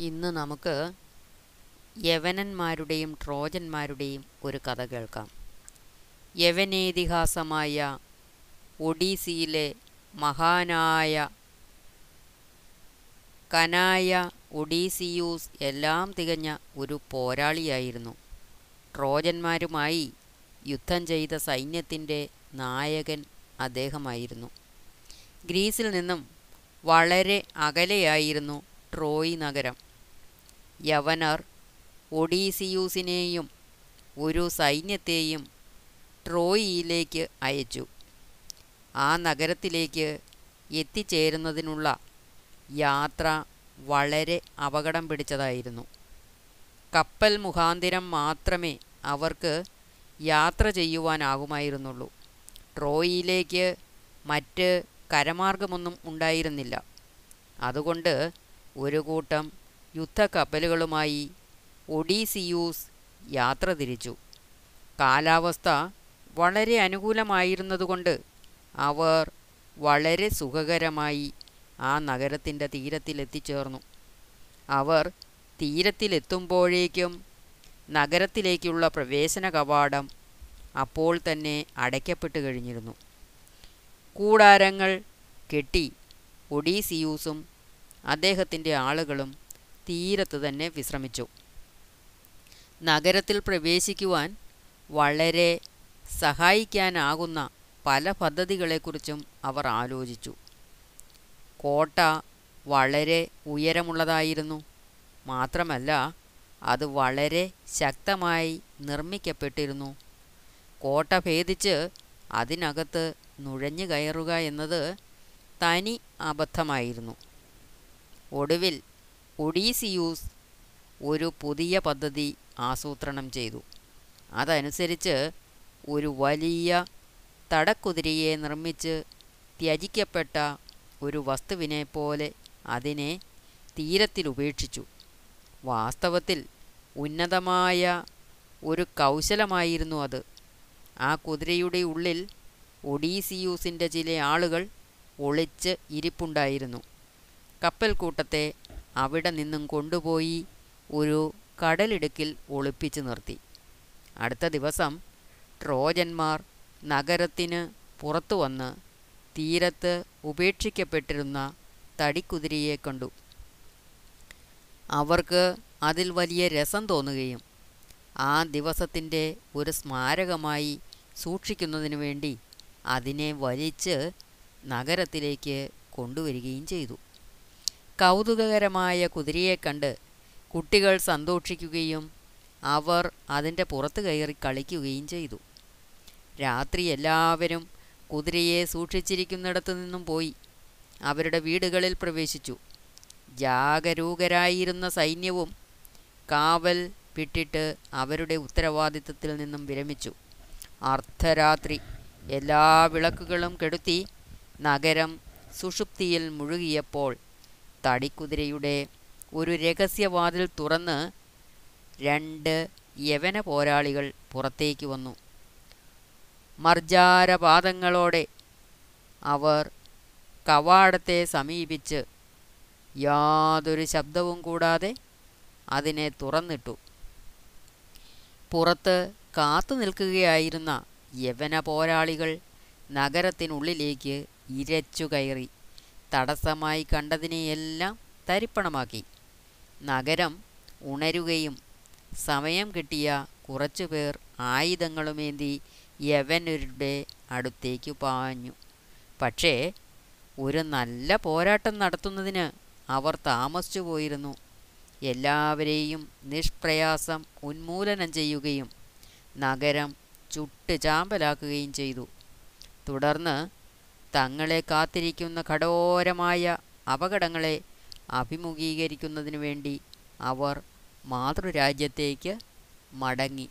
ഇന്ന് നമുക്ക് യവനന്മാരുടെയും ട്രോജന്മാരുടെയും ഒരു കഥ കേൾക്കാം. യവനേതിഹാസമായ ഒഡീസിയിലെ മഹാനായ കനായ ഒഡീസിയൂസ് എല്ലാം തികഞ്ഞ ഒരു പോരാളിയായിരുന്നു. ട്രോജന്മാരുമായി യുദ്ധം ചെയ്ത സൈന്യത്തിന്റെ നായകൻ അദ്ദേഹമായിരുന്നു. ഗ്രീസിൽ നിന്നും വളരെ അകലെയായിരുന്നു ട്രോയ് നഗരം. യവനർ ഒഡീസിയൂസിനെയും ഒരു സൈന്യത്തെയും ട്രോയിയിലേക്ക് അയച്ചു. ആ നഗരത്തിലേക്ക് എത്തിച്ചേരുന്നതിനുള്ള യാത്ര വളരെ അപകടം പിടിച്ചതായിരുന്നു. കപ്പൽ മുഖാന്തിരം മാത്രമേ അവർക്ക് യാത്ര ചെയ്യുവാനാകുമായിരുന്നുള്ളൂ. ട്രോയിയിലേക്ക് മറ്റ് കരമാർഗമൊന്നും ഉണ്ടായിരുന്നില്ല. അതുകൊണ്ട് ഒരു കൂട്ടം യുദ്ധക്കപ്പലുകളുമായി ഒഡീസിയൂസ് യാത്ര തിരിച്ചു. കാലാവസ്ഥ വളരെ അനുകൂലമായിരുന്നതുകൊണ്ട് അവർ വളരെ സുഖകരമായി ആ നഗരത്തിന്റെ തീരത്തിലെത്തിച്ചേർന്നു. അവർ തീരത്തിലെത്തുമ്പോഴേക്കും നഗരത്തിലേക്കുള്ള പ്രവേശന കവാടം അപ്പോൾ തന്നെ അടയ്ക്കപ്പെട്ട് കഴിഞ്ഞിരുന്നു. കൂടാരങ്ങൾ കെട്ടി ഒഡീസിയൂസും അദ്ദേഹത്തിന്റെ ആളുകളും തീരത്ത് തന്നെ വിശ്രമിച്ചു. നഗരത്തിൽ പ്രവേശിക്കുവാൻ വളരെ സഹായിക്കാനാകുന്ന പല പദ്ധതികളെക്കുറിച്ചും അവർ ആലോചിച്ചു. കോട്ട വളരെ ഉയരമുള്ളതായിരുന്നു. മാത്രമല്ല അത് വളരെ ശക്തമായി നിർമ്മിക്കപ്പെട്ടിരുന്നു. കോട്ട ഭേദിച്ച് അതിനകത്ത് നുഴഞ്ഞു കയറുക എന്നത് തനി അബദ്ധമായിരുന്നു. ഒടുവിൽ ഒഡീസിയൂസ് ഒരു പുതിയ പദ്ധതി ആസൂത്രണം ചെയ്തു. അതനുസരിച്ച് ഒരു വലിയ തടക്കുതിരയെ നിർമ്മിച്ച് ത്യജിക്കപ്പെട്ട ഒരു വസ്തുവിനെ പോലെ അതിനെ തീരത്തിൽ ഉപേക്ഷിച്ചു. വാസ്തവത്തിൽ ഉന്നതമായ ഒരു കൗശലമായിരുന്നു അത്. ആ കുതിരയുടെ ഉള്ളിൽ ഒഡീസിയൂസിന്റെ ചില ആളുകൾ ഒളിച്ച് ഇരിപ്പുണ്ടായിരുന്നു. കപ്പൽ കൂട്ടത്തെ അവിടെ നിന്നും കൊണ്ടുപോയി ഒരു കടലിടുക്കിൽ ഒളിപ്പിച്ചു നിർത്തി. അടുത്ത ദിവസം ട്രോജന്മാർ നഗരത്തിന് പുറത്തു വന്ന് തീരത്ത് ഉപേക്ഷിക്കപ്പെട്ടിരുന്ന തടിക്കുതിരയെ കണ്ടു. അവർക്ക് അതിൽ വലിയ രസം തോന്നുകയും ആ ദിവസത്തിന്റെ ഒരു സ്മാരകമായി സൂക്ഷിക്കുന്നതിനു വേണ്ടി അതിനെ വലിച്ച് നഗരത്തിലേക്ക് കൊണ്ടുവരികയും ചെയ്തു. കൗതുകകരമായ കുതിരയെ കണ്ട് കുട്ടികൾ സന്തോഷിക്കുകയും അവർ അതിന്റെ പുറത്ത് കയറി കളിക്കുകയും ചെയ്തു. രാത്രി എല്ലാവരും കുതിരയെ സൂക്ഷിച്ചിരിക്കുന്നിടത്തു നിന്നും പോയി. അവരുടെ വീടുകളിൽ പ്രവേശിച്ചു. ജാഗരൂകരായിരുന്ന സൈന്യവും കാവൽ വിട്ടിട്ട് അവരുടെ ഉത്തരവാദിത്തത്തിൽ നിന്നും വിരമിച്ചു. അർദ്ധരാത്രി എല്ലാ വിളക്കുകളും കെടുത്തി നഗരം സുഷുപ്തിയിൽ മുഴുകിയപ്പോൾ തടിക്കുതിരയുടെ ഒരു രഹസ്യവാതിൽ തുറന്ന് രണ്ട് യവന പോരാളികൾ പുറത്തേക്ക് വന്നു. മർജാരപാദങ്ങളോടെ അവർ കവാടത്തെ സമീപിച്ച് യാതൊരു ശബ്ദവും കൂടാതെ അതിനെ തുറന്നിട്ടു. പുറത്ത് കാത്തു നിൽക്കുകയായിരുന്ന യവന പോരാളികൾ നഗരത്തിനുള്ളിലേക്ക് ഇരച്ചു കയറി. തടസ്സമായി കണ്ടതിനെയെല്ലാം തരിപ്പണമാക്കി. നഗരം ഉണരുകയും സമയം കിട്ടിയ കുറച്ചുപേർ ആയുധങ്ങളുമേന്തി യവനരുടെ അടുത്തേക്ക് പാഞ്ഞു. പക്ഷേ ഒരു നല്ല പോരാട്ടം നടത്തുന്നതിന് അവർ താമസിച്ചു പോയിരുന്നു. എല്ലാവരെയും നിഷ്പ്രയാസം ഉന്മൂലനം ചെയ്യുകയും നഗരം ചുട്ട് ചാമ്പലാക്കുകയും ചെയ്തു. തുടർന്ന് തങ്ങളെ കാത്തിരിക്കുന്ന കഠോരമായ അപകടങ്ങളെ അഭിമുഖീകരിക്കുന്നതിനു വേണ്ടി അവർ മാതൃരാജ്യത്തേക്ക് മടങ്ങി.